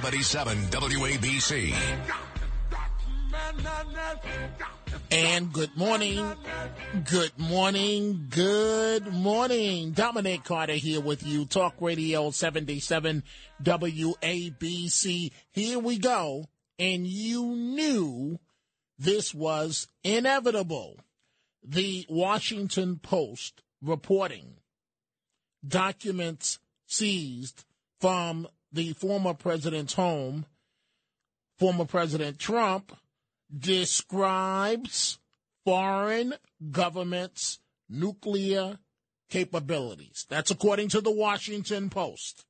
77 WABC. And good morning, good morning, good morning. Dominic Carter here with you, Talk Radio 77 WABC. Here we go. And you knew this was inevitable. The Washington Post reporting documents seized from the former president's home, former President Trump describes foreign governments' nuclear capabilities. That's according to the Washington Post.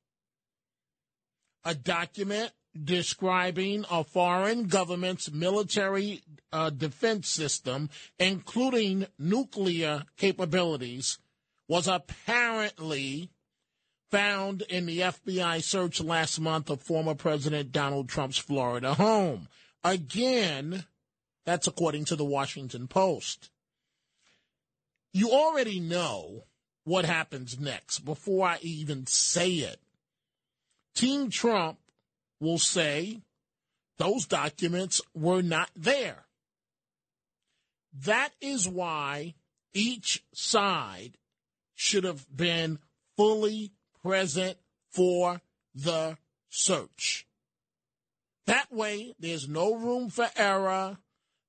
A document describing a foreign government's military uh, defense system, including nuclear capabilities, was apparently found in the FBI search last month of former President Donald Trump's Florida home. Again, that's according to the Washington Post. You already know what happens next before I even say it. Team Trump will say those documents were not there. That is why each side should have been fully present for the search. That way, there's no room for error.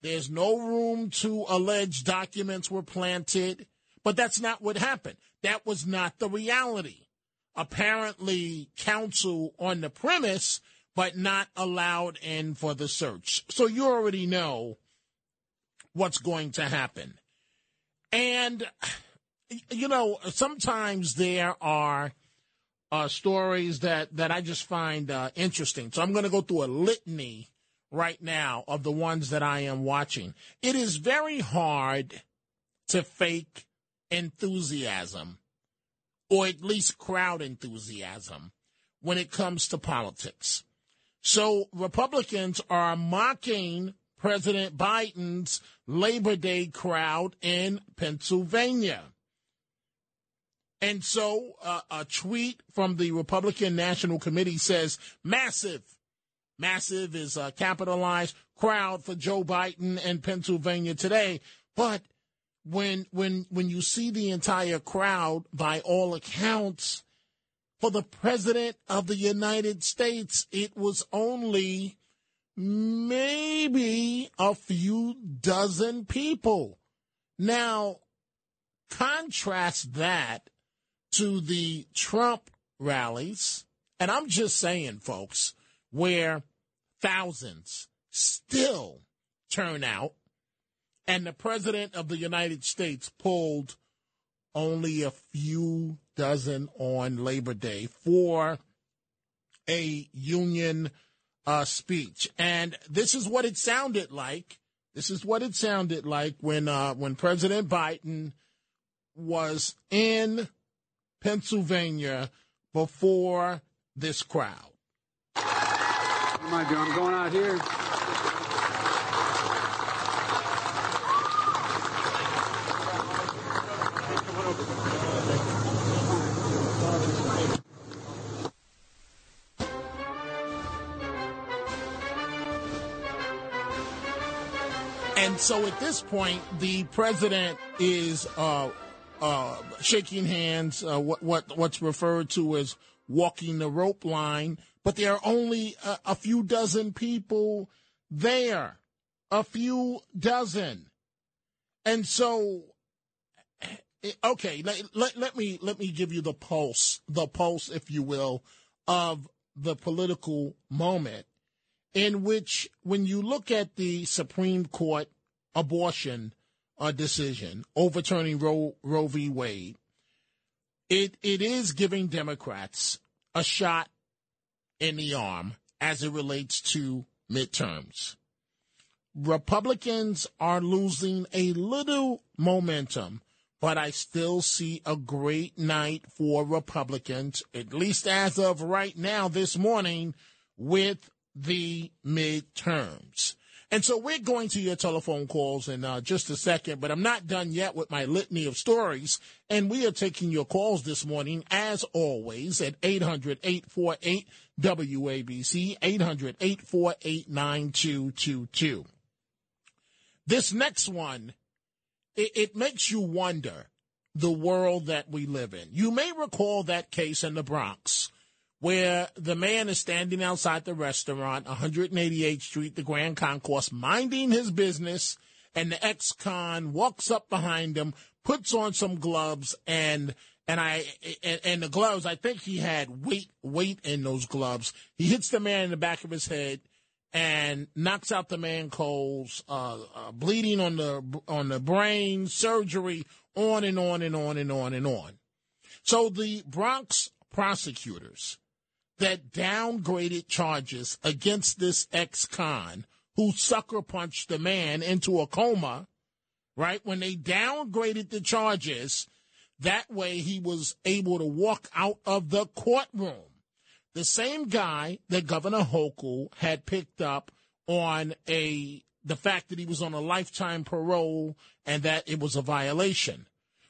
There's no room to allege documents were planted. But that's not what happened. That was not the reality. Apparently, counsel on the premise, but not allowed in for the search. So you already know what's going to happen. And, you know, sometimes there are uh, stories that, that I just find uh, interesting. So I'm going to go through a litany right now of the ones that I am watching. It is very hard to fake enthusiasm or at least crowd enthusiasm when it comes to politics. So Republicans are mocking President Biden's Labor Day crowd in Pennsylvania. And so uh, a tweet from the Republican National Committee says massive, massive is a capitalized crowd for Joe Biden and Pennsylvania today. But when when when you see the entire crowd, by all accounts, for the president of the United States, it was only maybe a few dozen people. Now, contrast that to the Trump rallies, and I'm just saying, folks, where thousands still turn out, and the President of the United States pulled only a few dozen on Labor Day for a union uh, speech. And this is what it sounded like. This is what it sounded like when uh, when President Biden was in Pennsylvania before this crowd. I doing? I'm going out here. And so at this point, the president is uh, uh, shaking hands, uh, what, what what's referred to as walking the rope line, but there are only a, a few dozen people there, a few dozen, and so okay, let, let, let me let me give you the pulse, the pulse, if you will, of the political moment in which, when you look at the Supreme Court abortion uh, decision overturning Roe, Roe v. Wade, it, it is giving Democrats a shot in the arm as it relates to midterms. Republicans are losing a little momentum, but I still see a great night for Republicans, at least as of right now this morning, with the midterms. And so we're going to your telephone calls in uh, just a second, but I'm not done yet with my litany of stories. And we are taking your calls this morning, as always, at 800 848 WABC, 800 848 9222. This next one, it, it makes you wonder the world that we live in. You may recall that case in the Bronx where the man is standing outside the restaurant, 188th Street, the Grand Concourse, minding his business, and the ex-con walks up behind him, puts on some gloves, and and I and, and the gloves, I think he had weight weight in those gloves. He hits the man in the back of his head and knocks out the man cold, uh, uh, bleeding on the on the brain, surgery, on and on and on and on and on. So the Bronx prosecutors that downgraded charges against this ex con who sucker punched the man into a coma, right? When they downgraded the charges, that way he was able to walk out of the courtroom. The same guy that Governor Hochul had picked up on a the fact that he was on a lifetime parole and that it was a violation.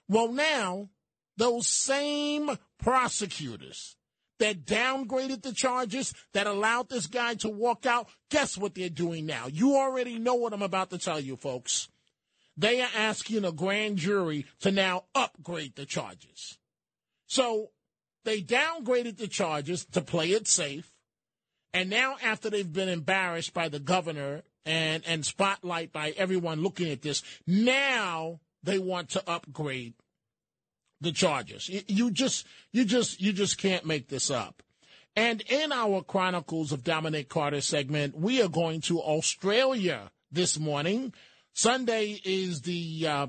Well, now those same prosecutors that downgraded the charges, that allowed this guy to walk out, guess what they're doing now? You already know what I'm about to tell you, folks. They are asking a grand jury to now upgrade the charges. So they downgraded the charges to play it safe. And now, after they've been embarrassed by the governor and, and spotlight by everyone looking at this, now they want to upgrade the charges. You just, you just, you just can't make this up. And in our Chronicles of Dominic Carter segment, we are going to Australia this morning. Sunday is the uh,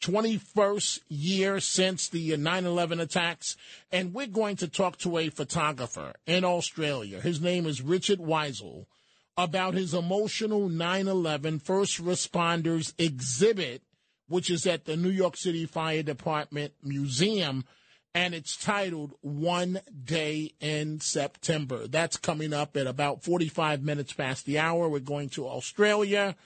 21st year since the 9 11 attacks, and we're going to talk to a photographer in Australia. His name is Richard Weisel about his emotional 9 11 first responders exhibit which is at the New York City Fire Department Museum, and it's titled One Day in September. That's coming up at about 45 minutes past the hour. We're going to Australia.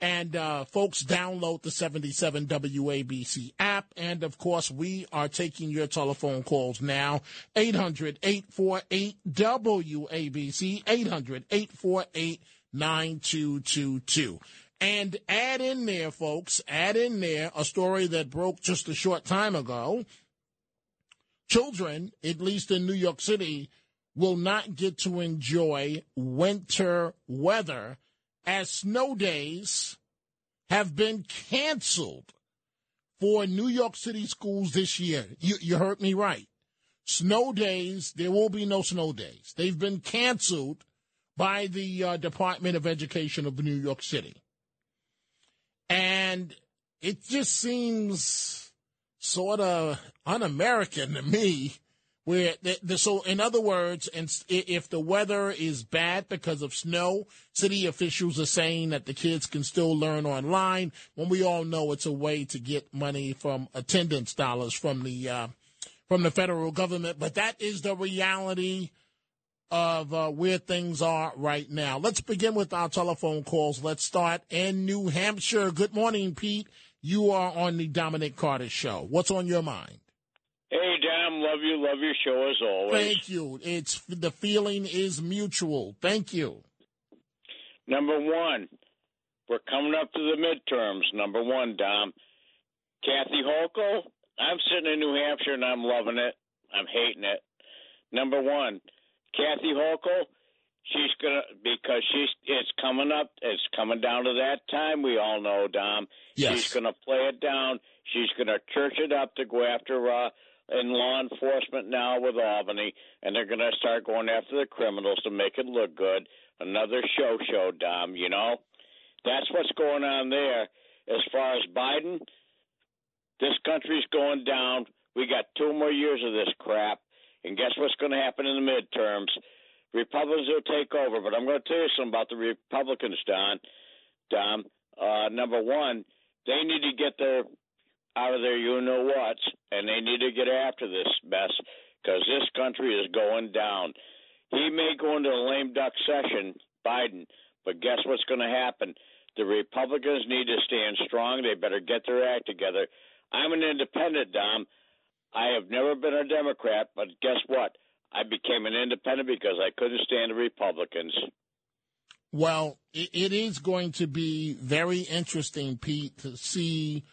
And uh, folks, download the 77 WABC app. And of course, we are taking your telephone calls now. 800 848 WABC, 800 848 9222. And add in there, folks, add in there a story that broke just a short time ago. Children, at least in New York City, will not get to enjoy winter weather as snow days have been canceled for New York City schools this year. You, you heard me right. Snow days, there will be no snow days. They've been canceled by the uh, Department of Education of New York City. And it just seems sort of un American to me. Where the, the, so, in other words, and if the weather is bad because of snow, city officials are saying that the kids can still learn online. When we all know it's a way to get money from attendance dollars from the uh, from the federal government, but that is the reality of uh, where things are right now. Let's begin with our telephone calls. Let's start in New Hampshire. Good morning, Pete. You are on the Dominic Carter Show. What's on your mind? Hey, Dom, love you, love your show as always. Thank you. It's the feeling is mutual. Thank you. Number one, we're coming up to the midterms. Number one, Dom, Kathy Hochul. I'm sitting in New Hampshire and I'm loving it. I'm hating it. Number one, Kathy Hochul, she's gonna because she's it's coming up. It's coming down to that time. We all know, Dom. Yes. She's gonna play it down. She's gonna church it up to go after uh, in law enforcement now with Albany, and they're gonna start going after the criminals to make it look good. Another show, show, Dom. You know, that's what's going on there. As far as Biden, this country's going down. We got two more years of this crap. And guess what's going to happen in the midterms? Republicans will take over. But I'm going to tell you something about the Republicans, Don. Dom. Uh, number one, they need to get their out of their you know what's, and they need to get after this mess because this country is going down. He may go into a lame duck session, Biden, but guess what's going to happen? The Republicans need to stand strong. They better get their act together. I'm an independent, Dom. I have never been a Democrat, but guess what? I became an independent because I couldn't stand the Republicans. Well, it is going to be very interesting, Pete, to see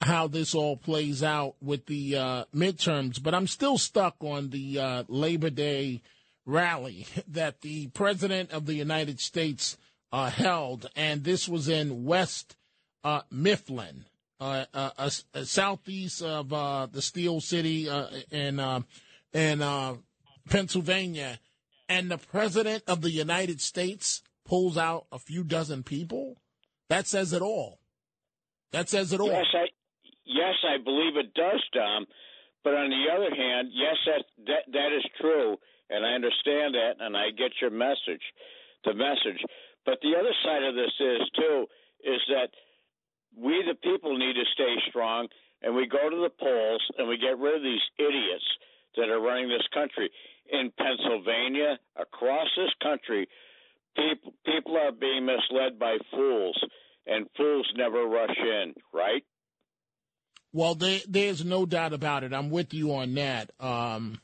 how this all plays out with the uh, midterms. But I'm still stuck on the uh, Labor Day rally that the President of the United States uh, held, and this was in West uh, Mifflin, Uh, uh, uh, southeast of the Steel City in in Pennsylvania, and the President of the United States pulls out a few dozen people. That says it all. That says it all. Yes, I yes, I believe it does, Dom. But on the other hand, yes, that that, that is true, and I understand that, and I get your message, the message. But the other side of this is too is that we the people need to stay strong, and we go to the polls and we get rid of these idiots that are running this country in Pennsylvania, across this country. People people are being misled by fools, and fools never rush in, right? Well, there, there's no doubt about it. I'm with you on that. Um,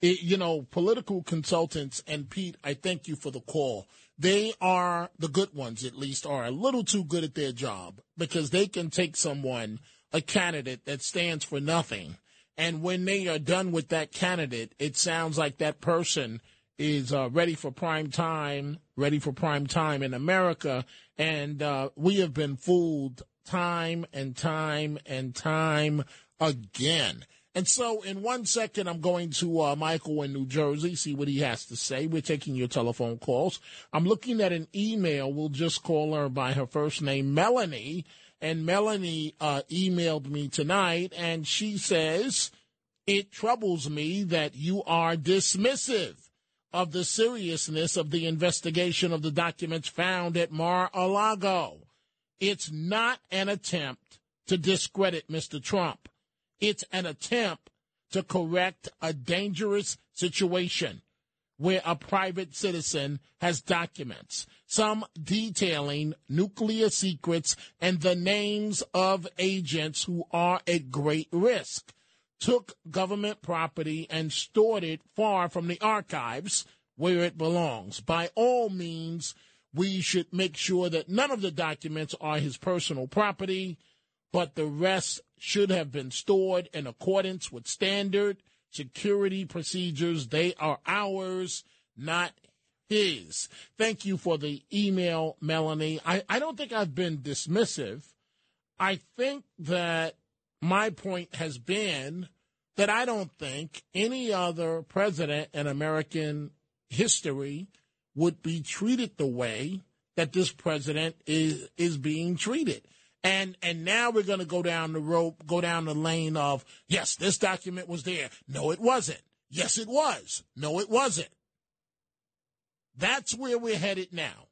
it, you know, political consultants, and Pete, I thank you for the call. They are, the good ones at least, are a little too good at their job because they can take someone, a candidate that stands for nothing, and when they are done with that candidate, it sounds like that person is uh, ready for prime time, ready for prime time in America. And uh, we have been fooled time and time and time again. And so, in one second, I'm going to uh, Michael in New Jersey, see what he has to say. We're taking your telephone calls. I'm looking at an email. We'll just call her by her first name, Melanie. And Melanie uh, emailed me tonight, and she says, It troubles me that you are dismissive of the seriousness of the investigation of the documents found at Mar a Lago. It's not an attempt to discredit Mr. Trump. It's an attempt to correct a dangerous situation where a private citizen has documents, some detailing nuclear secrets and the names of agents who are at great risk, took government property and stored it far from the archives where it belongs. By all means, we should make sure that none of the documents are his personal property, but the rest should have been stored in accordance with standard security procedures. They are ours, not his. Thank you for the email, Melanie. I, I don't think I've been dismissive. I think that my point has been that I don't think any other president in American history would be treated the way that this president is is being treated. And and now we're going to go down the rope, go down the lane of yes, this document was there. No, it wasn't. Yes, it was. No, it wasn't. That's where we're headed now.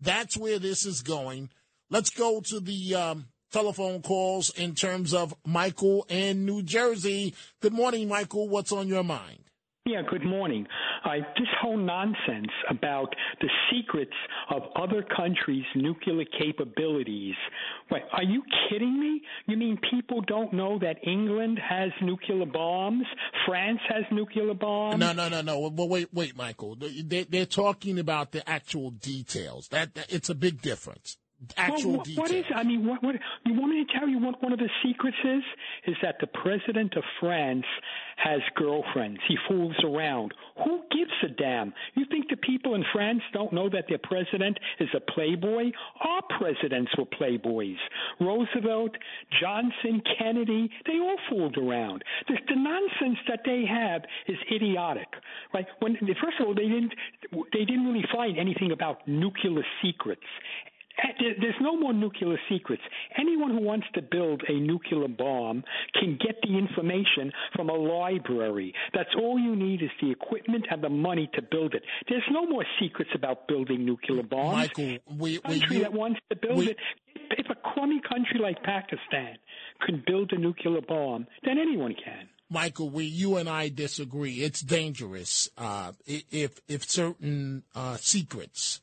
That's where this is going. Let's go to the um, telephone calls in terms of Michael in New Jersey. Good morning, Michael. What's on your mind? Yeah, good morning. Uh, this whole nonsense about the secrets of other countries' nuclear capabilities. Wait, are you kidding me? You mean people don't know that England has nuclear bombs? France has nuclear bombs? No, no, no, no. Well, wait, wait, Michael. They, they're talking about the actual details. That, that it's a big difference actual well, what, what is? I mean, what, what? You want me to tell you what one of the secrets is? Is that the president of France has girlfriends. He fools around. Who gives a damn? You think the people in France don't know that their president is a playboy? Our presidents were playboys. Roosevelt, Johnson, Kennedy, they all fooled around. The, the nonsense that they have is idiotic. Right? When first of all, they didn't they didn't really find anything about nuclear secrets There's no more nuclear secrets. Anyone who wants to build a nuclear bomb can get the information from a library. That's all you need is the equipment and the money to build it. There's no more secrets about building nuclear bombs. Michael, we, a country you, that wants to build we, it. If a crummy country like Pakistan can build a nuclear bomb, then anyone can. Michael, we you and I disagree. It's dangerous uh, if if certain uh, secrets,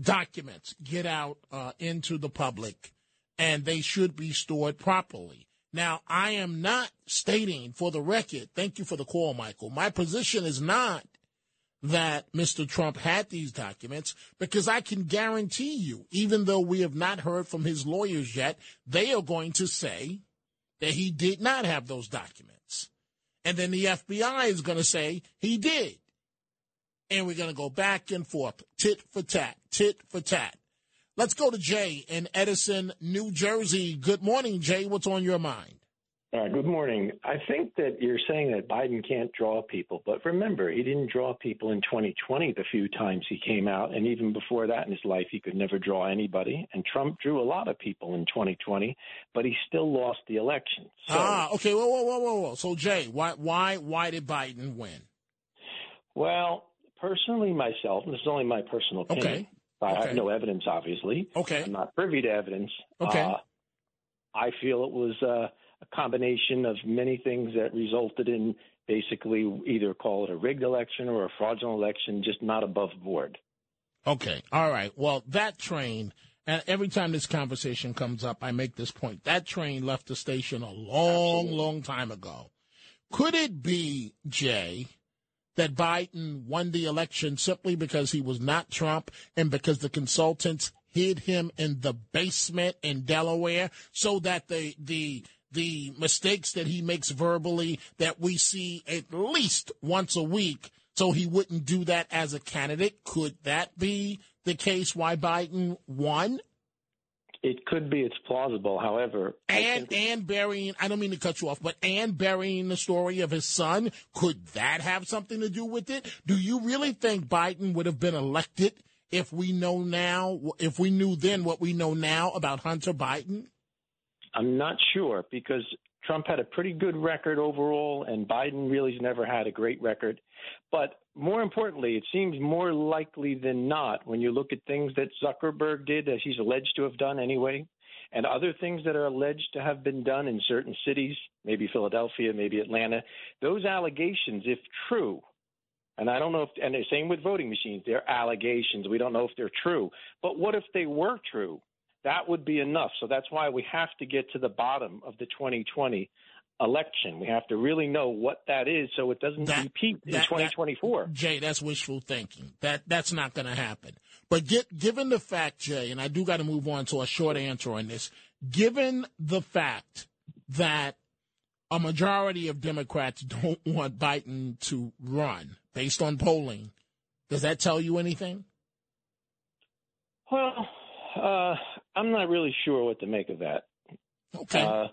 documents get out uh, into the public, and they should be stored properly. Now, I am not stating, for the record, thank you for the call, Michael. My position is not that Mr. Trump had these documents because I can guarantee you, even though we have not heard from his lawyers yet, they are going to say that he did not have those documents. And then the FBI is going to say he did. And we're going to go back and forth, tit for tat, tit for tat. Let's go to Jay in Edison, New Jersey. Good morning, Jay. What's on your mind? Uh, good morning. I think that you're saying that Biden can't draw people, but remember, he didn't draw people in 2020 the few times he came out, and even before that in his life, he could never draw anybody. And Trump drew a lot of people in 2020, but he still lost the election. So, ah, okay. Whoa, whoa, whoa, whoa, whoa. So, Jay, why, why, why did Biden win? Well, personally, myself, this is only my personal opinion. Okay. I Okay. have no evidence, obviously. Okay. I'm not privy to evidence. Okay. Uh, I feel it was uh, a combination of many things that resulted in basically either call it a rigged election or a fraudulent election, just not above board. Okay. All right. Well, that train, and every time this conversation comes up, I make this point. That train left the station a long, long time ago. Could it be, Jay, that Biden won the election simply because he was not Trump and because the consultants hid him in the basement in Delaware so that the, the, the mistakes that he makes verbally that we see at least once a week so he wouldn't do that as a candidate. Could that be the case why Biden won? It could be, it's plausible. However, And and burying I don't mean to cut you off, but and burying the story of his son, could that have something to do with it? Do you really think Biden would have been elected if we know now if we knew then what we know now about Hunter Biden? I'm not sure because Trump had a pretty good record overall, and Biden really has never had a great record. But more importantly, it seems more likely than not when you look at things that Zuckerberg did, as he's alleged to have done anyway, and other things that are alleged to have been done in certain cities, maybe Philadelphia, maybe Atlanta. Those allegations, if true, and I don't know if, and the same with voting machines, they're allegations. We don't know if they're true. But what if they were true? That would be enough. So that's why we have to get to the bottom of the 2020 election. We have to really know what that is so it doesn't That- repeat in that- 2024. Jay, that's wishful thinking. That that's not going to happen. But get, given the fact, Jay, and I do got to move on to a short answer on this. Given the fact that a majority of Democrats don't want Biden to run, based on polling, does that tell you anything? Well, uh, I'm not really sure what to make of that. Okay. Uh,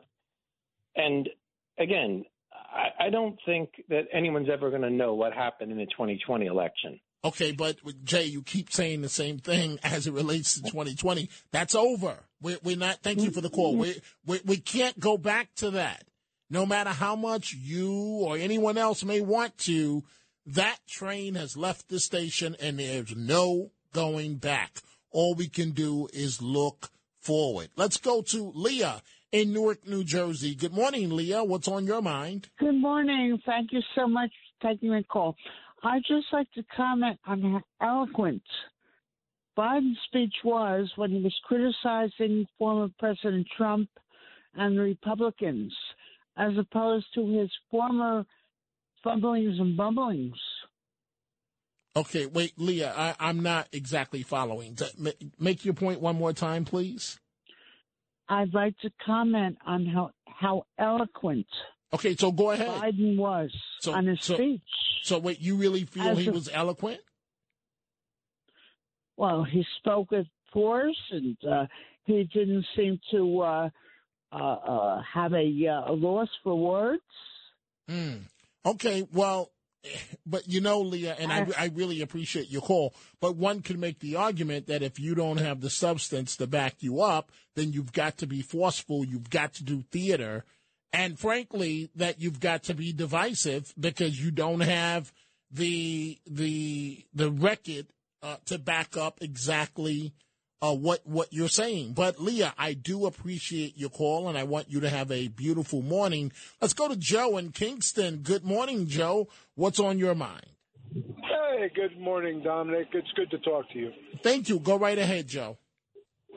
and again, I, I don't think that anyone's ever going to know what happened in the 2020 election. Okay, but Jay, you keep saying the same thing as it relates to 2020. That's over. We're, we're not. Thank you for the call. We, we we can't go back to that. No matter how much you or anyone else may want to, that train has left the station and there's no going back. All we can do is look forward. Let's go to Leah in Newark, New Jersey. Good morning, Leah. What's on your mind? Good morning. Thank you so much for taking my call. I'd just like to comment on how eloquent Biden's speech was when he was criticizing former President Trump and the Republicans, as opposed to his former fumblings and bumblings. Okay, wait, Leah, I, I'm not exactly following. Make your point one more time, please. I'd like to comment on how how eloquent Okay, so go ahead. Biden was So- on his so- speech. So, wait, you really feel As he a- was eloquent? well, he spoke with force, and uh, he didn't seem to uh, uh, uh, have a, uh, a loss for words. Mm. Okay, well, but you know, Leah, and I, I really appreciate your call. But one could make the argument that if you don't have the substance to back you up, then you've got to be forceful. You've got to do theater, and frankly, that you've got to be divisive because you don't have the the the record uh, to back up exactly uh, what what you're saying. But Leah, I do appreciate your call, and I want you to have a beautiful morning. Let's go to Joe in Kingston. Good morning, Joe. What's on your mind? Hey, good morning, Dominic. It's good to talk to you. Thank you. Go right ahead, Joe.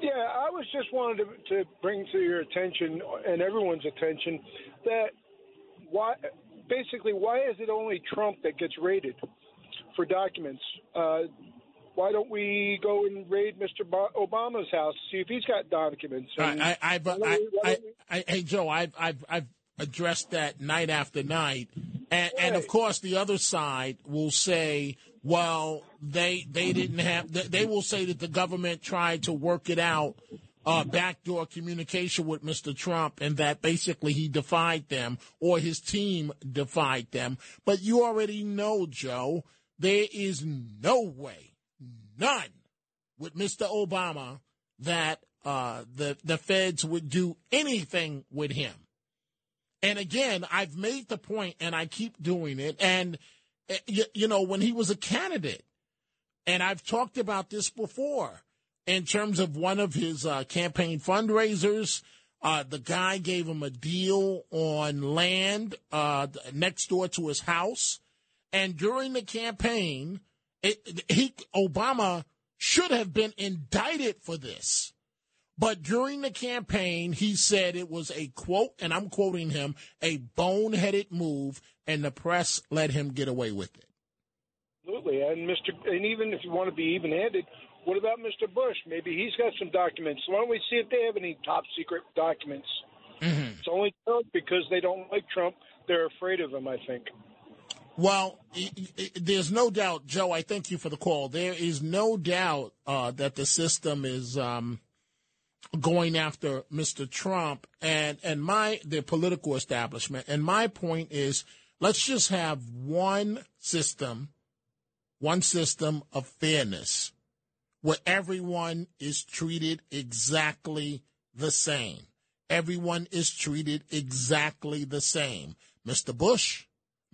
Yeah, I was just wanted to, to bring to your attention and everyone's attention that why basically why is it only Trump that gets raided for documents? Uh, why don't we go and raid Mr. Obama's house, to see if he's got documents? And I, I, I've, I, I, I, hey Joe, I've, I've, I've addressed that night after night, and, and of course the other side will say, well, they they didn't have. They will say that the government tried to work it out uh, backdoor communication with Mr. Trump and that basically he defied them or his team defied them. But you already know, Joe, there is no way none with Mr. Obama that uh, the the feds would do anything with him. And again, I've made the point, and I keep doing it. And eh, you, know, when he was a candidate, and I've talked about this before, in terms of one of his uh, campaign fundraisers. Uh, the guy gave him a deal on land uh, next door to his house, and during the campaign, it, he Obama should have been indicted for this. But during the campaign, he said it was a quote, and I'm quoting him, a boneheaded move, and the press let him get away with it. Absolutely, and Mr. And even if you want to be even-handed, what about Mr. Bush? Maybe he's got some documents. Why don't we see if they have any top secret documents? Mm-hmm. It's only Trump because they don't like Trump. They're afraid of him, I think. Well, there's no doubt, Joe. I thank you for the call. There is no doubt uh, that the system is um, going after Mr. Trump and and my the political establishment. And my point is, let's just have one system, one system of fairness, where everyone is treated exactly the same. Everyone is treated exactly the same. Mr. Bush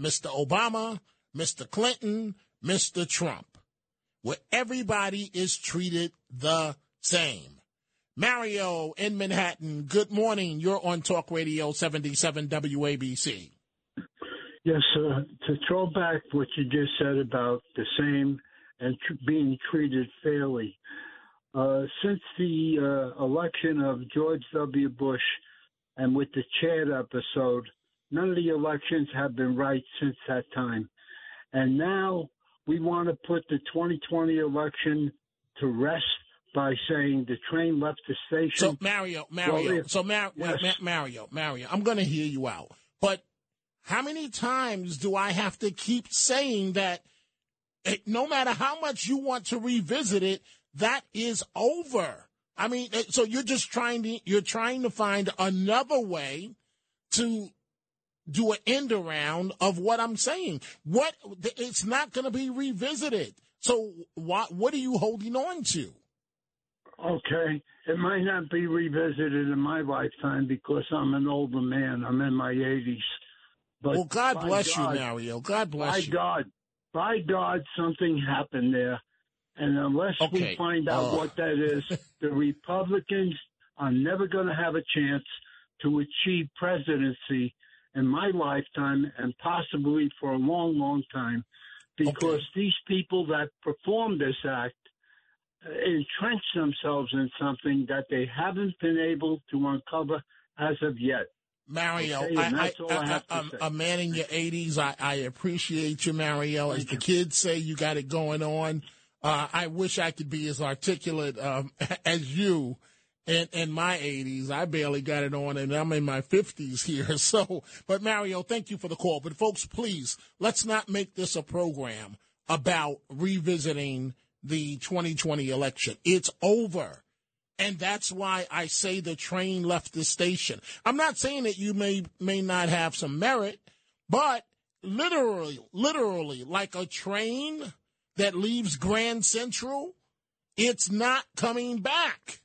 Mr. Obama, Mr. Clinton, Mr. Trump, where everybody is treated the same. Mario in Manhattan, good morning. You're on Talk Radio 77 WABC. Yes, sir. To throw back what you just said about the same and tr- being treated fairly. Uh, since the uh, election of George W. Bush and with the Chad episode, None of the elections have been right since that time. And now we want to put the 2020 election to rest by saying the train left the station. So Mario, Mario, well, if, so Mar- yes. Mario, Mario, I'm going to hear you out. But how many times do I have to keep saying that eh, no matter how much you want to revisit it, that is over. I mean, eh, so you're just trying to you're trying to find another way to do an end around of what I'm saying. What it's not going to be revisited. So what what are you holding on to? Okay, it might not be revisited in my lifetime because I'm an older man. I'm in my 80s. But well, God bless God, you, Mario. God bless by you. By God, by God, something happened there, and unless okay. we find out uh. what that is, the Republicans are never going to have a chance to achieve presidency in my lifetime and possibly for a long, long time because okay. these people that perform this act entrench themselves in something that they haven't been able to uncover as of yet. Mario, okay, I, I, I, I, a man in your 80s, I, I appreciate you, Mario. As the kids say, you got it going on. Uh, I wish I could be as articulate um, as you in, in my 80s. I barely got it on, and I'm in my 50s here. So, but Mario, thank you for the call. But folks, please, let's not make this a program about revisiting the 2020 election. It's over. And that's why I say the train left the station. I'm not saying that you may may not have some merit, but literally, literally like a train that leaves Grand Central, it's not coming back.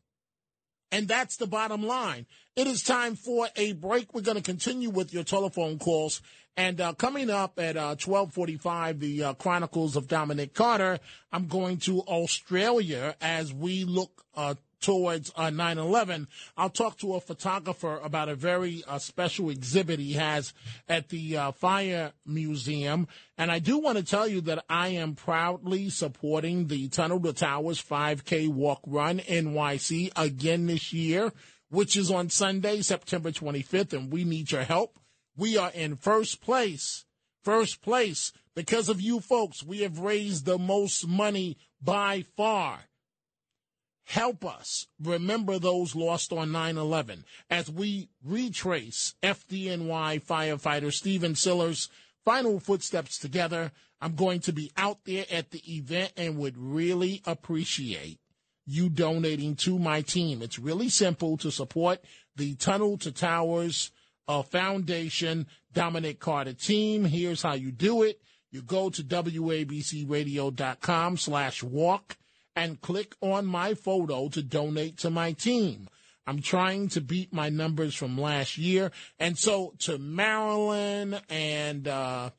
And that's the bottom line. It is time for a break. We're going to continue with your telephone calls. And uh, coming up at uh, 1245, the uh, Chronicles of Dominic Carter, I'm going to Australia as we look uh, towards uh, 9 11. I'll talk to a photographer about a very uh, special exhibit he has at the uh, Fire Museum. And I do want to tell you that I am proudly supporting the Tunnel to Towers 5K Walk Run NYC again this year, which is on Sunday, September 25th. And we need your help. We are in first place. First place. Because of you folks, we have raised the most money by far help us remember those lost on 9-11 as we retrace FDNY firefighter Stephen Siller's final footsteps together. I'm going to be out there at the event and would really appreciate you donating to my team. It's really simple to support the Tunnel to Towers uh, Foundation Dominic Carter team. Here's how you do it. You go to WABCRadio.com slash walk and click on my photo to donate to my team. I'm trying to beat my numbers from last year. And so to Marilyn and, uh,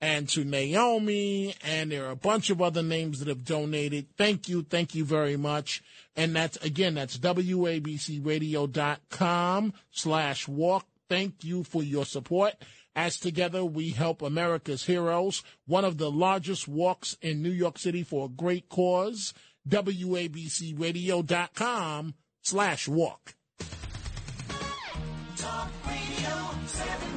and to Naomi, and there are a bunch of other names that have donated. Thank you. Thank you very much. And that's, again, that's WABCRadio.com slash walk. Thank you for your support. As together we help America's heroes, one of the largest walks in New York City for a great cause. WABCRadio.com slash walk. Talk Radio 77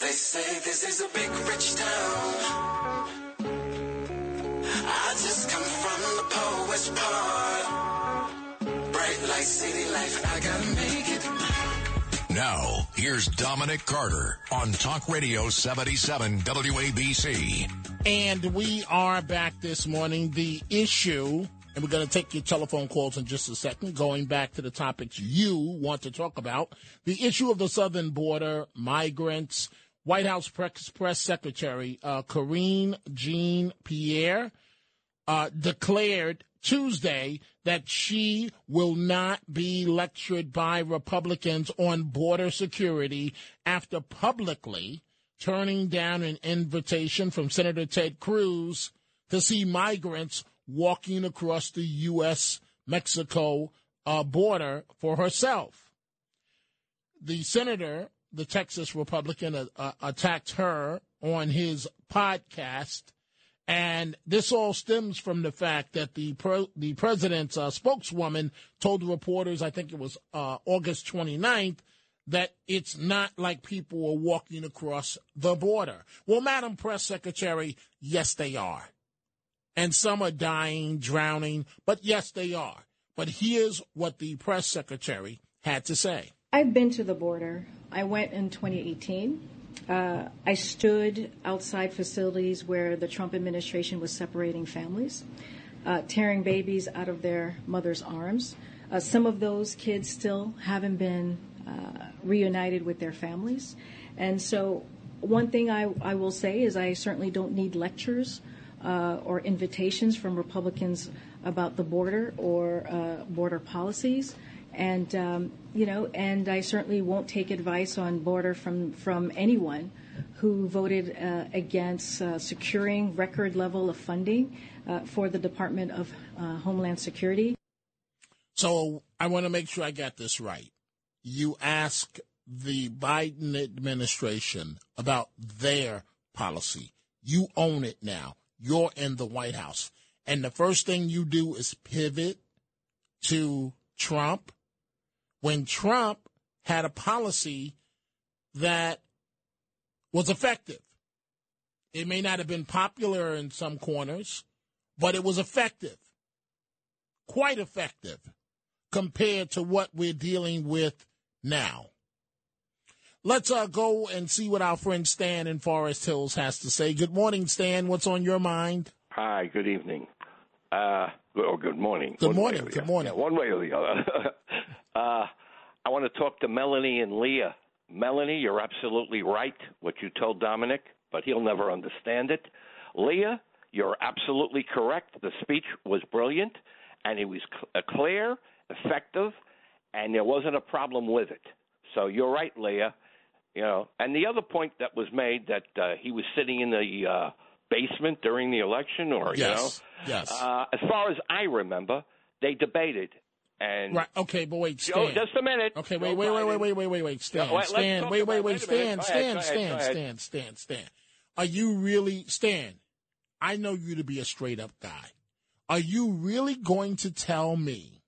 They say this is a big rich town. I just come from the poet's part. Bright light city life, I gotta make it. Now, here's Dominic Carter on Talk Radio 77 WABC. And we are back this morning. The issue, and we're going to take your telephone calls in just a second, going back to the topics you want to talk about. The issue of the southern border, migrants, White House press, press Secretary uh, Karine Jean Pierre uh, declared Tuesday that she will not be lectured by Republicans on border security after publicly turning down an invitation from Senator Ted Cruz to see migrants walking across the U.S. Mexico uh, border for herself. The senator, the Texas Republican, uh, uh, attacked her on his podcast and this all stems from the fact that the pro, the president's uh, spokeswoman told the reporters, I think it was uh, August 29th, that it's not like people are walking across the border. Well, Madam Press Secretary, yes, they are. And some are dying, drowning, but yes, they are. But here's what the press secretary had to say. I've been to the border. I went in 2018. Uh, I stood outside facilities where the Trump administration was separating families, uh, tearing babies out of their mother's arms. Uh, some of those kids still haven't been uh, reunited with their families. And so, one thing I, I will say is I certainly don't need lectures uh, or invitations from Republicans about the border or uh, border policies and um, you know, and I certainly won't take advice on border from from anyone who voted uh, against uh, securing record level of funding uh, for the Department of uh, Homeland Security. So I want to make sure I got this right. You ask the Biden administration about their policy. You own it now. You're in the White House. And the first thing you do is pivot to Trump when Trump had a policy that was effective. It may not have been popular in some corners, but it was effective, quite effective compared to what we're dealing with now. Let's uh, go and see what our friend Stan in Forest Hills has to say. Good morning, Stan. What's on your mind? Hi, good evening. Uh, or good morning. Good morning, way or the good morning. Yeah, one way or the other. uh, I want to talk to Melanie and Leah. Melanie, you're absolutely right, what you told Dominic, but he'll never understand it. Leah, you're absolutely correct. The speech was brilliant, and it was cl- uh, clear, effective, and there wasn't a problem with it. So you're right, Leah. You know, and the other point that was made that uh, he was sitting in the uh, basement during the election, or Yes, you know, yes. Uh, as far as I remember, they debated, and Right. Okay, but wait, Joe, just a minute. Okay, wait, wait, wait, wait, wait, wait, wait, wait, Stan, Yeah, wait, Stan, wait, wait, wait, Stan. Stan, Stan, Stan. Stan, Stan. Are you really, Stan? I know you to be a straight up guy. Are you really going to tell me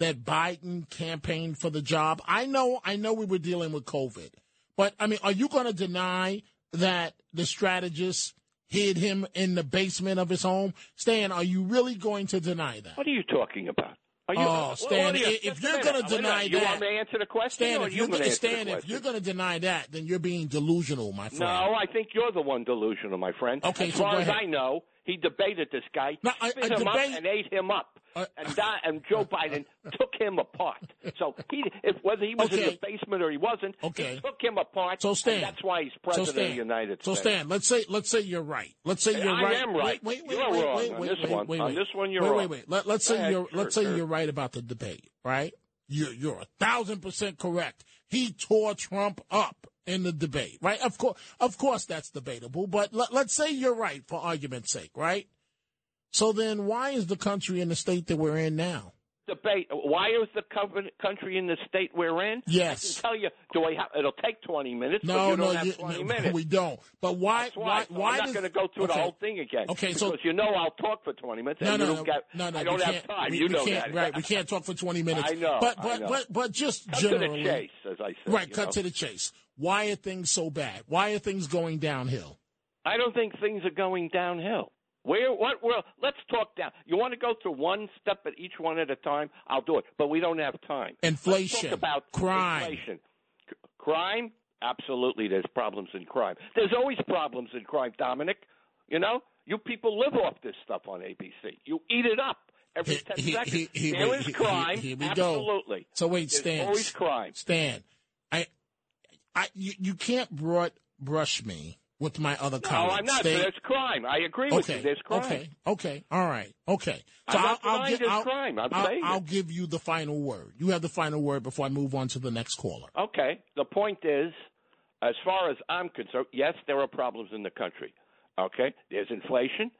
that Biden campaigned for the job? I know, I know we were dealing with COVID, but I mean, are you going to deny that the strategist hid him in the basement of his home? Stan, are you really going to deny that? What are you talking about? Are you, Oh, Stan, you- if you're gonna deny minute. you that- want me to answer the question, Stan, if you you're going to gonna answer the Stan, if you're going to deny that, then you're being delusional, my friend. No, I think you're the one delusional, my friend. Okay, as so far as. I know, he debated this guy, No, I- spit a him debate- up, and ate him up. Uh, and, Di- and Joe Biden took him apart. So he, if whether he was in the basement or he wasn't, Okay. he took him apart. So Stan, and that's why he's so president Stan, of the United States. so. Stan, let's say let's say you're right. Let's say you're I right. am right. Wait, wait, wait, You're wait, wrong wait, on wait, this wait, one. wait, On wait. this one, you're wait, wrong. Wait, wait, Let, let's say ahead. you're Sure, let's say sure. you're right about the debate, right? You're you're a thousand percent correct. He tore Trump up in the debate, right? Of course, of course, that's debatable. But let, let's say you're right for argument's sake, right? So then, why is the country in the state that we're in now? debate. Why is the country in the state we're in? Yes. I can tell you. Do I have? It'll take twenty minutes. but No, you don't no, have you- no, minutes. we don't. But why? That's why. Why? So why I'm not does- going to go through okay. the whole thing again. Okay, so- because you know I'll talk for twenty minutes. No, and no, you no, don't get, no, no. I don't have time. We, you we know that, right? We can't talk for twenty minutes. I know, but but know. but but just Cut to the generally, chase, as I say, right? Cut know. to the chase. Why are things so bad? Why are things going downhill? I don't think things are going downhill. Where? What? Well, let's talk down. You want to go through one step at each one at a time? I'll do it, but we don't have time. Inflation, Let's talk about crime. Inflation. C- crime. Absolutely, there's problems in crime. There's always problems in crime, Dominic. You know, you people live off this stuff on ABC. You eat it up every ten He- seconds. he- he- there is crime. Here we go. Absolutely. So wait, There's Stan. always crime. Stan, I, I, you, you can't broad brush me with my other No, colleagues. I'm not. They- there's crime. I agree with okay, you. There's crime. okay, okay, all right, okay. I'm not I'll, I'll, I'll, crime. I'm I'll- I'll give you the final word. You have the final word before I move on to the next caller. Okay. The point is, as far as I'm concerned, yes, there are problems in the country. Okay. There's inflation,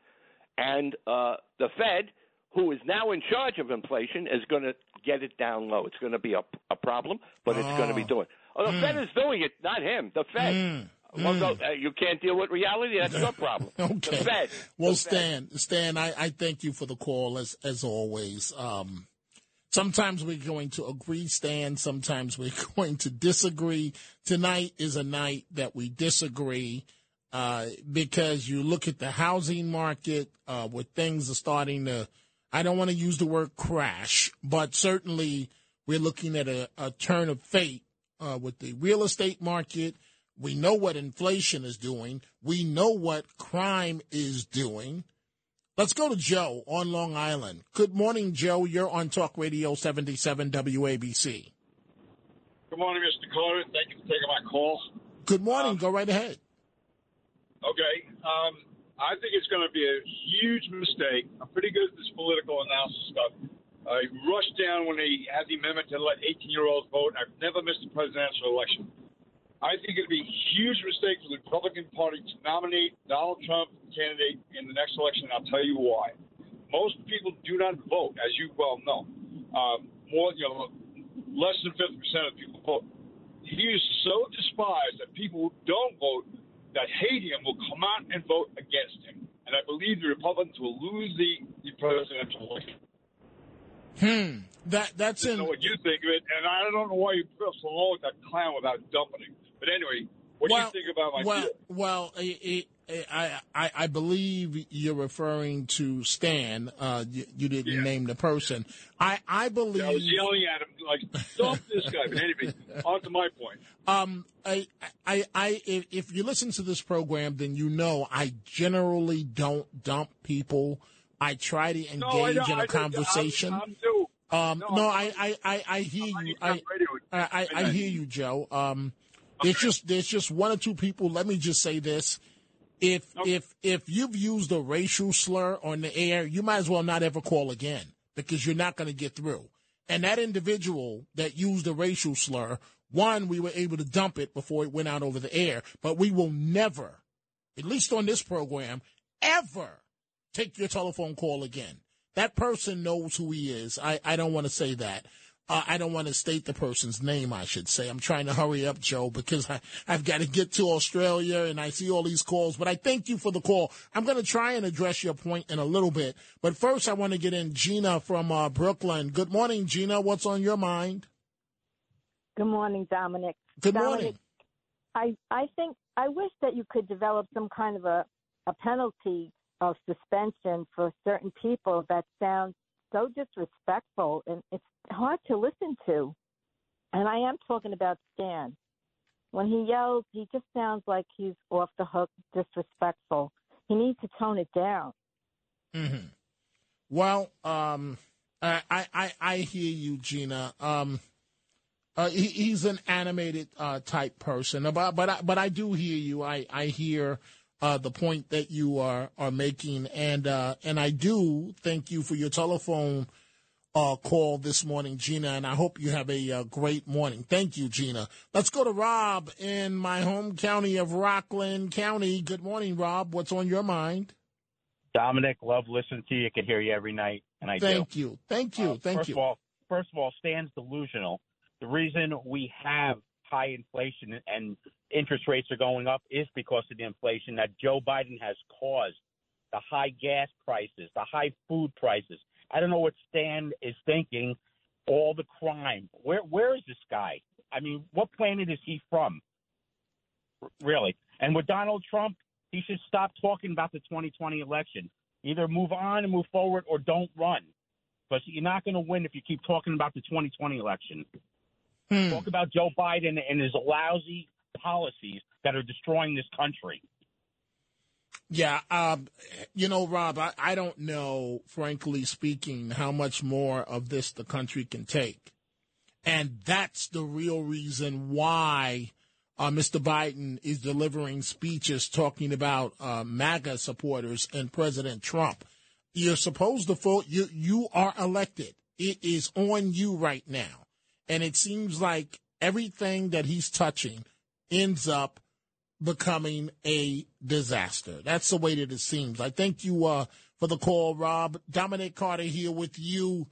and uh, the Fed, who is now in charge of inflation, is going to get it down low. It's going to be a, a problem, but it's going to be Oh. doing. Oh, the Fed is doing it, not him. The Fed. Mm. Well, go, uh, you can't deal with reality. That's your problem. Okay. The Fed. Well, The Fed. Stan, Stan, I, I thank you for the call as as always. Um, sometimes we're going to agree, Stan. Sometimes we're going to disagree. Tonight is a night that we disagree uh, because you look at the housing market uh, where things are starting to. I don't want to use the word crash, but certainly we're looking at a, a turn of fate uh, with the real estate market. We know what inflation is doing. We know what crime is doing. Let's go to Joe on Long Island. Good morning, Joe. You're on Talk Radio 77 WABC. Good morning, Mr. Carter. Thank you for taking my call. Good morning. go right ahead. Okay. Um, I think it's going to be a huge mistake. I'm pretty good at this political analysis stuff. I rushed down when they had the amendment to let 18 year olds vote. I've never missed a presidential election. I think it'd be a huge mistake for the Republican Party to nominate Donald Trump candidate in the next election. And I'll tell you why. Most people do not vote, as you well know. Um, more, you know, less than 50% of people vote. He is so despised that people who don't vote, that hate him, will come out and vote against him. And I believe the Republicans will lose the, the presidential election. Hmm. That that's I in. know what you think of it, and I don't know why you feel so long with that clown without dumping him. But anyway, what well, do you think about my well, deal? well, it, it, I, I I believe you're referring to Stan. Uh, you, you didn't name the person. I I believe. I was yelling at him like, "Dump this guy!" But anyway, on to my point. Um, I, I, I, if, if you listen to this program, then you know I generally don't dump people. I try to engage No, I in I a don't- conversation. I'm, I'm. Um, No, no, I, I, I, I hear you. I. I, I, I hear you, Joe. Um, there's just there's just one or two people. Let me just say this: if if if you've used a racial slur on the air, you might as well not ever call again because you're not going to get through. And that individual that used a racial slur, one, we were able to dump it before it went out over the air, but we will never, at least on this program, ever take your telephone call again. That person knows who he is. I, I don't want to say that. Uh, I don't want to state the person's name, I should say. I'm trying to hurry up, Joe, because I, I've got to get to Australia and I see all these calls. But I thank you for the call. I'm going to try and address your point in a little bit. But first, I want to get in Gina from uh, Brooklyn. Good morning, Gina. What's on your mind? Good morning, Dominic. Good Dominic, morning. I I think I wish that you could develop some kind of a a penalty of suspension for certain people that sound so disrespectful and it's hard to listen to. And I am talking about Stan. When he yells, he just sounds like he's off the hook, disrespectful. He needs to tone it down. hmm Well, um, I, I, I, I hear you, Gina. Um, uh, he, he's an animated uh, type person, but but I, but I do hear you. I I hear uh, the point that you are are making, and uh, and I do thank you for your telephone uh, call this morning, Gina. And I hope you have a uh, great morning. Thank you, Gina. Let's go to Rob in my home county of Rockland County. Good morning, Rob. What's on your mind? Dominic, love listening to you. I can hear you every night, and I Thank do. you. Thank you. Uh, Thank first you. Of all, first of all, Stan's delusional. The reason we have high inflation and interest rates are going up is because of the inflation that Joe Biden has caused. The high gas prices, the high food prices. I don't know what Stan is thinking. All the crime. Where where is this guy? I mean, what planet is he from? R- Really? And with Donald Trump, he should stop talking about the 2020 election. Either move on and move forward, or don't run. Because you're not going to win if you keep talking about the 2020 election. Hmm. Talk about Joe Biden and his lousy policies that are destroying this country. Yeah, um, you know, Rob, I, I don't know, frankly speaking, how much more of this the country can take. And that's the real reason why uh, Mr. Biden is delivering speeches talking about uh, MAGA supporters and President Trump. You're supposed to vote. You you are elected. It is on you right now, and it seems like everything that he's touching ends up becoming a disaster. That's the way that it seems. I thank you uh, for the call, Rob. Dominic Carter here with you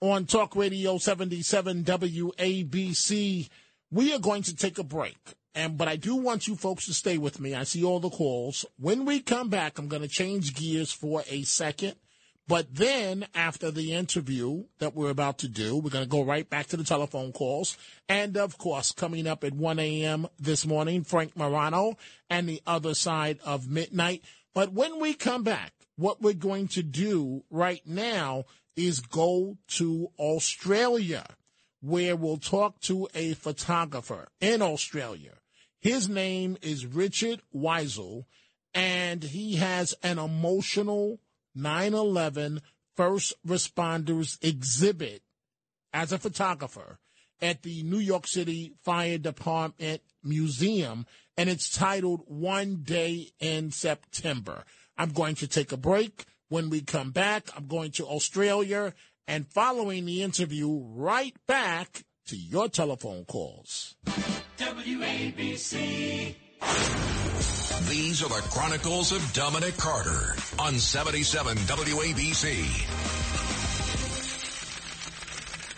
on Talk Radio 77 WABC. We are going to take a break. And but I do want you folks to stay with me. I see all the calls. When we come back, I'm going to change gears for a second. But then after the interview that we're about to do, we're going to go right back to the telephone calls. And of course, coming up at 1 a.m. this morning, Frank Morano and the other side of midnight. But when we come back, what we're going to do right now is go to Australia, where we'll talk to a photographer in Australia. His name is Richard Weisel, and he has an emotional 9 11 first responders exhibit as a photographer at the New York City Fire Department Museum, and it's titled One Day in September. I'm going to take a break. When we come back, I'm going to Australia and following the interview, right back to your telephone calls. WABC. These are the Chronicles of Dominic Carter on 77 WABC.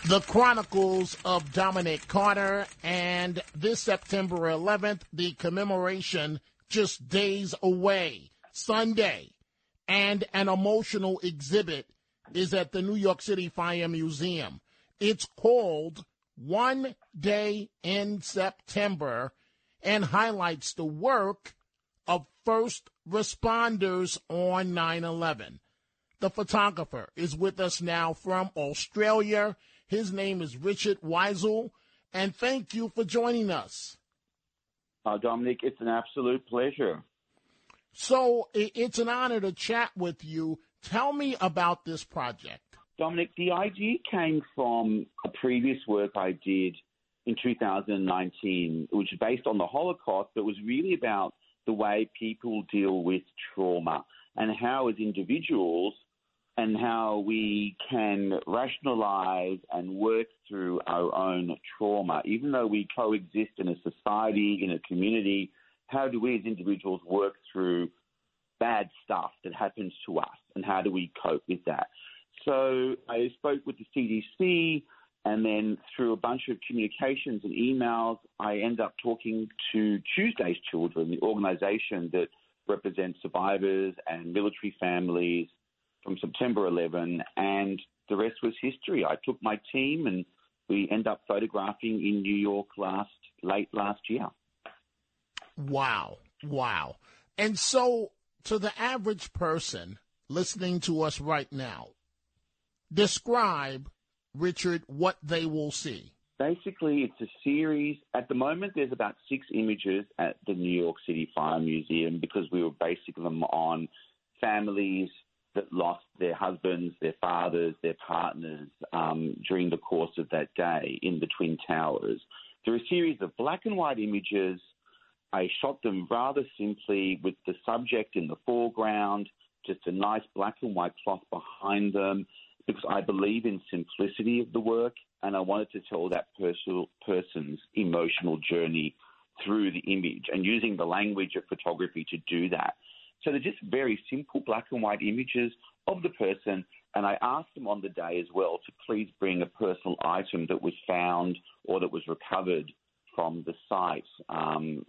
The Chronicles of Dominic Carter, and this September 11th, the commemoration just days away, Sunday, and an emotional exhibit is at the New York City Fire Museum. It's called One Day in September and highlights the work of first responders on 9 11. The photographer is with us now from Australia. His name is Richard Weisel, and thank you for joining us. Uh, Dominic, it's an absolute pleasure. So it's an honor to chat with you. Tell me about this project. Dominic, the idea came from a previous work I did in 2019, which is based on the Holocaust, but was really about the way people deal with trauma and how, as individuals, and how we can rationalize and work through our own trauma. Even though we coexist in a society, in a community, how do we as individuals work through bad stuff that happens to us and how do we cope with that? So I spoke with the CDC and then through a bunch of communications and emails, I end up talking to Tuesday's Children, the organization that represents survivors and military families from September 11, and the rest was history. I took my team and we end up photographing in New York last late last year. Wow, wow! And so, to the average person listening to us right now, describe Richard what they will see. Basically, it's a series. At the moment, there's about six images at the New York City Fire Museum because we were basing them on families that lost their husbands, their fathers, their partners um, during the course of that day in the Twin Towers. There are a series of black and white images. I shot them rather simply with the subject in the foreground, just a nice black and white cloth behind them, because I believe in simplicity of the work and I wanted to tell that personal, person's emotional journey through the image and using the language of photography to do that. So they're just very simple black and white images of the person. And I asked them on the day as well to please bring a personal item that was found or that was recovered from the site um,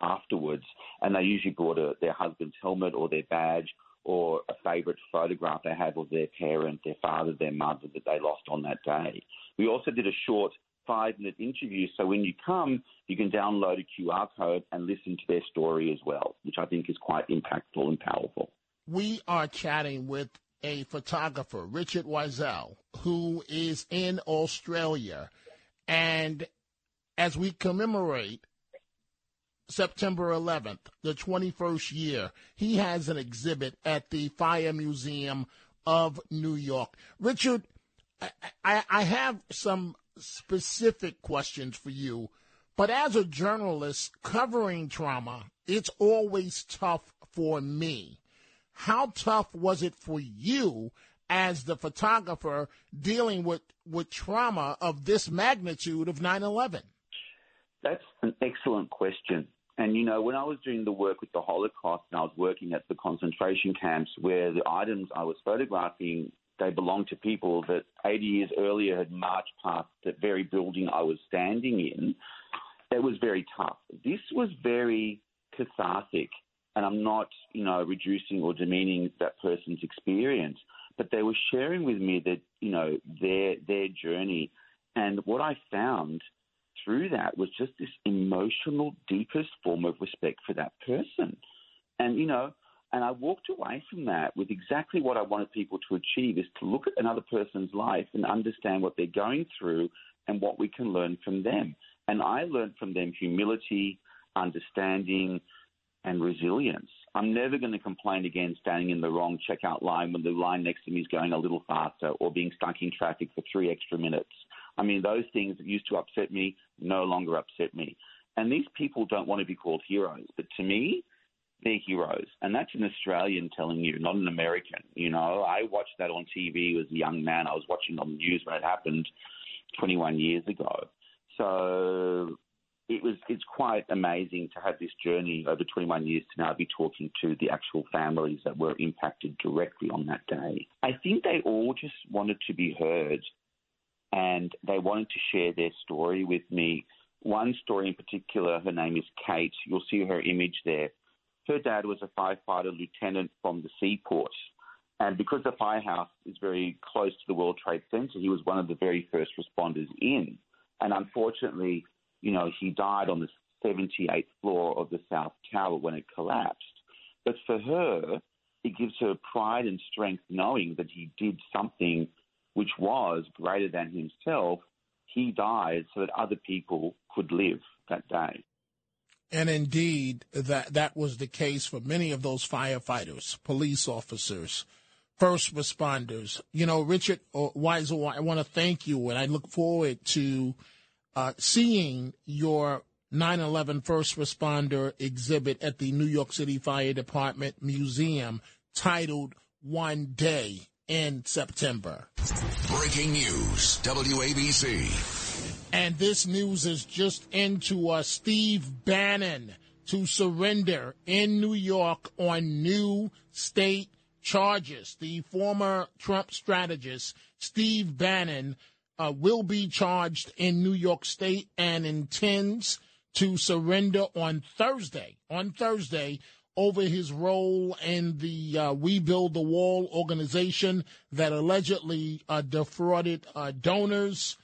afterwards. And they usually brought a, their husband's helmet or their badge or a favourite photograph they have of their parent, their father, their mother that they lost on that day. We also did a short five minute interview. So when you come, you can download a QR code and listen to their story as well, which I think is quite impactful and powerful. We are chatting with a photographer, Richard Weisel, who is in Australia. And as we commemorate September 11th, the 21st year, he has an exhibit at the Fire Museum of New York. Richard, I, I have some specific questions for you. But as a journalist covering trauma, it's always tough for me. How tough was it for you as the photographer dealing with, with trauma of this magnitude of 9 11? That's an excellent question. And you know, when I was doing the work with the Holocaust and I was working at the concentration camps where the items I was photographing they belonged to people that 80 years earlier had marched past the very building I was standing in. That was very tough. This was very cathartic, and I'm not, you know, reducing or demeaning that person's experience, but they were sharing with me that, you know, their their journey, and what I found through that was just this emotional, deepest form of respect for that person, and you know, and I walked away from that with exactly what I wanted people to achieve is to look at another person's life and understand what they're going through and what we can learn from them. And I learned from them humility, understanding, and resilience. I'm never going to complain again standing in the wrong checkout line when the line next to me is going a little faster or being stuck in traffic for three extra minutes. I mean, those things that used to upset me no longer upset me. And these people don't want to be called heroes. But to me, they're heroes. And that's an Australian telling you, not an American. You know, I watched that on TV as a young man. I was watching on the news when it happened 21 years ago. So it was it's quite amazing to have this journey over 21 years to now be talking to the actual families that were impacted directly on that day. I think they all just wanted to be heard and they wanted to share their story with me. One story in particular, her name is Kate. You'll see her image there her dad was a firefighter lieutenant from the seaport. And because the firehouse is very close to the World Trade Center, he was one of the very first responders in. And unfortunately, you know, he died on the 78th floor of the South Tower when it collapsed. But for her, it gives her pride and strength knowing that he did something which was greater than himself. He died so that other people could live that day. And indeed, that that was the case for many of those firefighters, police officers, first responders. You know, Richard Weisel, I want to thank you, and I look forward to uh, seeing your 9 11 first responder exhibit at the New York City Fire Department Museum titled One Day in September. Breaking news, WABC. And this news is just into uh, Steve Bannon to surrender in New York on new state charges. The former Trump strategist, Steve Bannon, uh, will be charged in New York State and intends to surrender on Thursday. On Thursday, over his role in the uh, We Build the Wall organization that allegedly uh, defrauded uh, donors.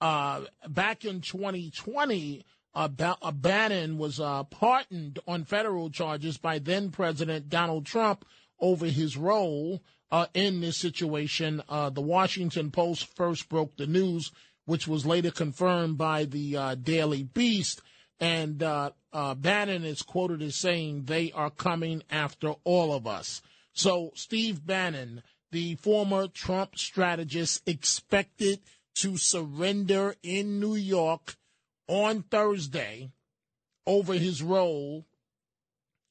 Uh, back in 2020, uh, ba- Bannon was pardoned on federal charges by then President Donald Trump over his role uh, in this situation. Uh, the Washington Post first broke the news, which was later confirmed by the uh, Daily Beast. And uh, uh, Bannon is quoted as saying, they are coming after all of us. So Steve Bannon, the former Trump strategist, expected to surrender in New York on Thursday over his role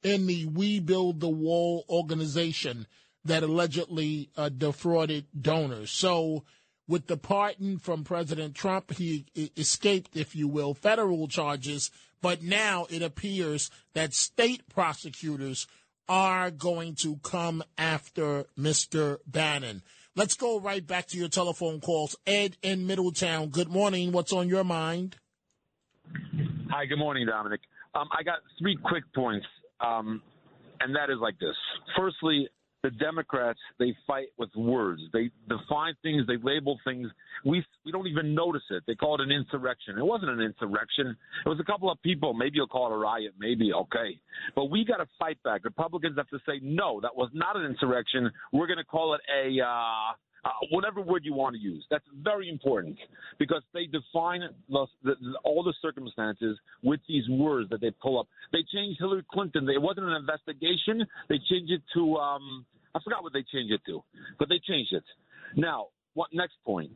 in the We Build the Wall organization that allegedly uh, defrauded donors. So, with the pardon from President Trump, he escaped, if you will, federal charges. But now it appears that state prosecutors are going to come after Mr. Bannon. Let's go right back to your telephone calls. Ed in Middletown, good morning. What's on your mind? Hi, good morning, Dominic. Um, I got three quick points, um, and that is like this. Firstly, the Democrats they fight with words. They define things, they label things. We we don't even notice it. They call it an insurrection. It wasn't an insurrection. It was a couple of people. Maybe you'll call it a riot. Maybe okay, but we got to fight back. Republicans have to say no. That was not an insurrection. We're going to call it a. Uh, uh, whatever word you want to use. That's very important because they define the, the, all the circumstances with these words that they pull up. They changed Hillary Clinton. It wasn't an investigation. They changed it to um, I forgot what they changed it to, but they changed it. Now, what next point?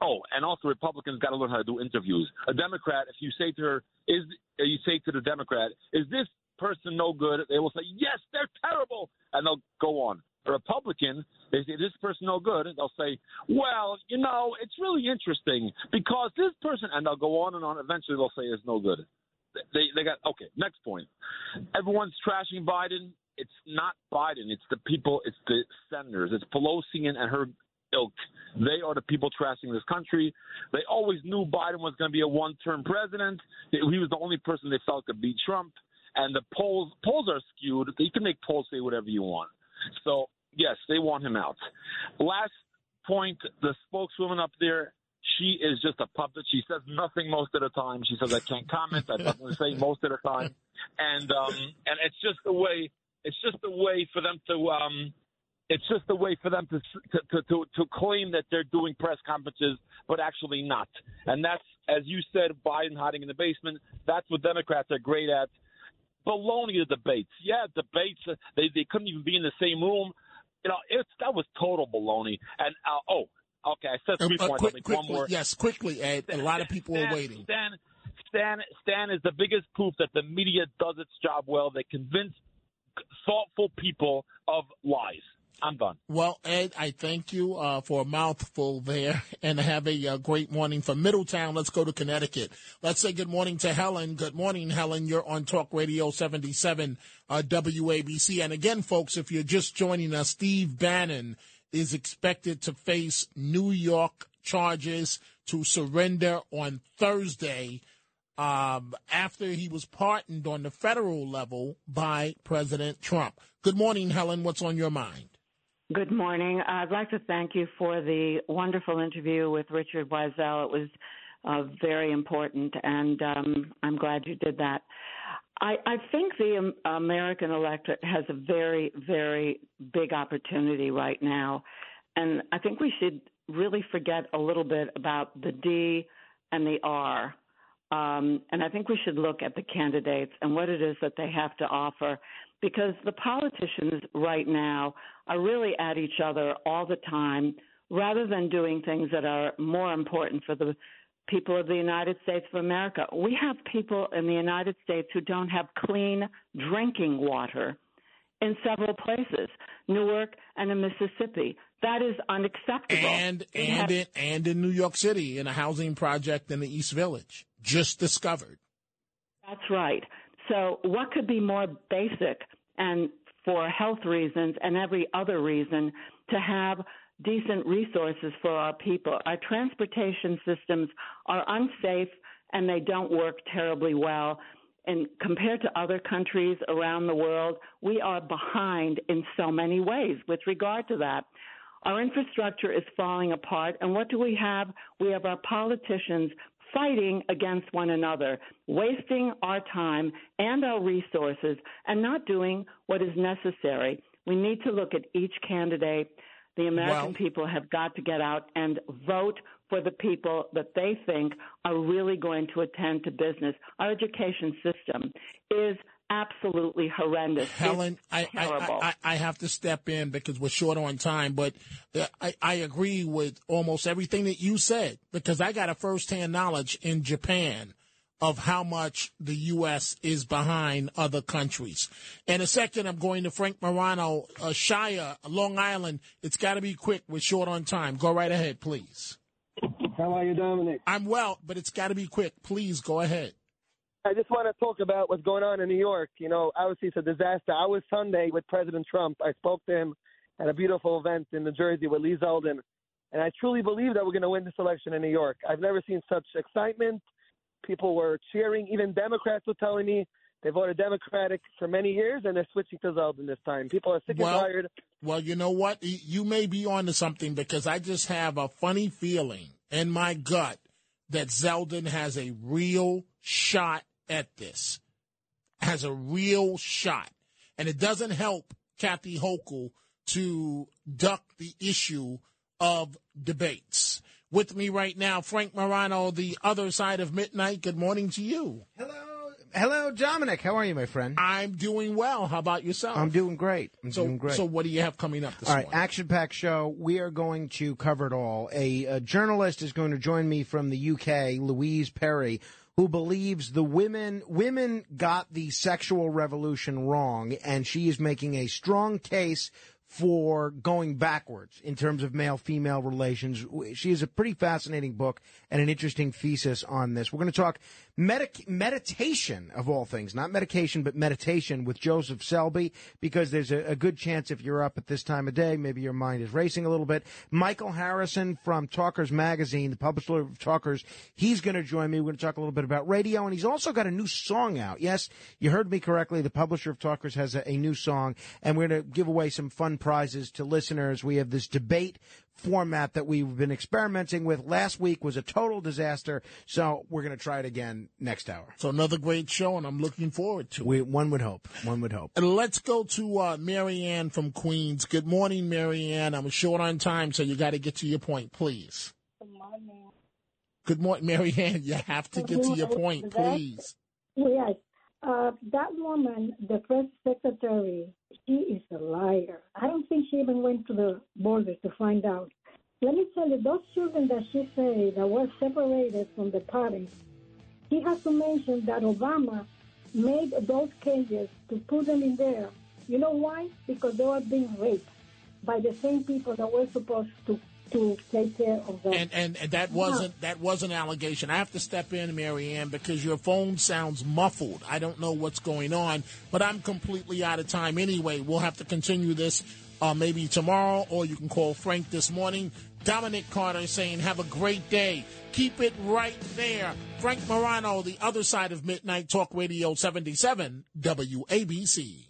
Oh, and also Republicans got to learn how to do interviews. A Democrat, if you say to her, is uh, you say to the Democrat, is this person no good? They will say, yes, they're terrible, and they'll go on. A Republican, they say this person no good, they'll say, well, you know, it's really interesting because this person, and they'll go on and on. Eventually, they'll say it's no good. They they got okay. Next point. Everyone's trashing Biden it's not Biden. It's the people. It's the senators. It's Pelosi and, her ilk. They are the people trashing this country. They always knew Biden was going to be a one-term president. He was the only person they felt could beat Trump. And the polls polls are skewed. You can make polls say whatever you want. So yes, they want him out. Last point: the spokeswoman up there. She is just a puppet. She says nothing most of the time. She says I can't comment. I to say most of the time, and um, and it's just the way it's just a way for them to. Um, it's just a way for them to, to to to claim that they're doing press conferences, but actually not. And that's, as you said, Biden hiding in the basement. That's what Democrats are great at. Baloney the debates. Yeah, debates. Uh, they they couldn't even be in the same room. You know, it's that was total baloney. And uh, oh, okay, I said three uh, points. Quick, quickly, one more. Yes, quickly, Ed. A lot of people Stan, are waiting. Stan, Stan, Stan is the biggest proof that the media does its job well. They convince thoughtful people of lies. I'm done. Well, Ed, I thank you uh, for a mouthful there and have a uh, great morning from Middletown. Let's go to Connecticut. Let's say good morning to Helen. Good morning, Helen. You're on Talk Radio 77 uh, WABC. And again, folks, if you're just joining us, Steve Bannon is expected to face New York charges to surrender on Thursday um, after he was pardoned on the federal level by President Trump. Good morning, Helen. What's on your mind? Good morning. I'd like to thank you for the wonderful interview with Richard Weisel. It was uh, very important, and um, I'm glad you did that. I, I think the American electorate has a very, very big opportunity right now, and I think we should really forget a little bit about the D and the R. Um, and I think we should look at the candidates and what it is that they have to offer because the politicians right now are really at each other all the time rather than doing things that are more important for the people of the United States of America. We have people in the United States who don't have clean drinking water in several places, Newark and in Mississippi. That is unacceptable. And We and have- in, and in New York City in a housing project in the East Village, just discovered. That's right. So, what could be more basic and for health reasons and every other reason to have decent resources for our people? Our transportation systems are unsafe and they don't work terribly well. And compared to other countries around the world, we are behind in so many ways with regard to that. Our infrastructure is falling apart. And what do we have? We have our politicians fighting against one another, wasting our time and our resources, and not doing what is necessary. We need to look at each candidate. The American people have got to get out and vote for the people that they think are really going to attend to business. Our education system is absolutely horrendous. Helen, I, it's I, terrible. I, I have to step in because we're short on time, but uh, I, I agree with almost everything that you said because I got a firsthand knowledge in Japan of how much the U.S. is behind other countries. In a second, I'm going to Frank Morano, uh, Shia, Long Island. It's got to be quick. We're short on time. Go right ahead, please. How are you, Dominic? I'm well, but it's got to be quick. Please go ahead. I just want to talk about what's going on in New York. You know, obviously it's a disaster. I was Sunday with President Trump. I spoke to him at a beautiful event in New Jersey with Lee Zeldin, and I truly believe that we're going to win this election in New York. I've never seen such excitement. People were cheering. Even Democrats were telling me they voted Democratic for many years, and they're switching to Zeldin this time. People are sick Well- and tired. Well, you know what? You may be onto something because I just have a funny feeling in my gut that Zeldin has a real shot at this. Has a real shot. And it doesn't help Kathy Hochul to duck the issue of debates. With me right now, Frank Morano, the other side of midnight. Good morning to you. Hello, Hello, Dominic. How are you, my friend? I'm doing well. How about yourself? I'm doing great. I'm so, doing great. So, what do you have coming up this all right, morning? action packed show. We are going to cover it all. A, a journalist is going to join me from the UK, Louise Perry, who believes the women women got the sexual revolution wrong, and she is making a strong case for going backwards in terms of male female relations. She has a pretty fascinating book and an interesting thesis on this. We're going to talk medic- meditation of all things, not medication, but meditation with Joseph Selbie, because there's a, a good chance if you're up at this time of day, maybe your mind is racing a little bit. Michael Harrison from Talkers Magazine, the publisher of Talkers, he's going to join me. We're going to talk a little bit about radio, and he's also got a new song out. Yes, you heard me correctly. The publisher of Talkers has a, a new song, and we're going to give away some fun prizes to listeners. We have this debate format that we've been experimenting with. Last week was a total disaster, so we're going to try it again next hour. So another great show, and I'm looking forward to it. We, one would hope. One would hope. And let's go to uh, Marianne from Queens. Good morning, Marianne. I'm short on time, so you got to get to your point, please. Good morning, Marianne. You have to get to your point, please. Yes. Uh, that woman, the press secretary, she is a liar. I don't think she even went to the border to find out. Let me tell you, those children that she said that were separated from the parents, she has to mention that Obama made those cages to put them in there. You know why? Because they were being raped by the same people that were supposed to to take care of. And, and and that wasn't that was an allegation. I have to step in, Marianne, because your phone sounds muffled. I don't know what's going on, but I'm completely out of time anyway. We'll have to continue this uh, maybe tomorrow, or you can call Frank this morning. Dominic Carter saying, "Have a great day. Keep it right there." Frank Morano, the other side of Midnight Talk Radio 77 WABC.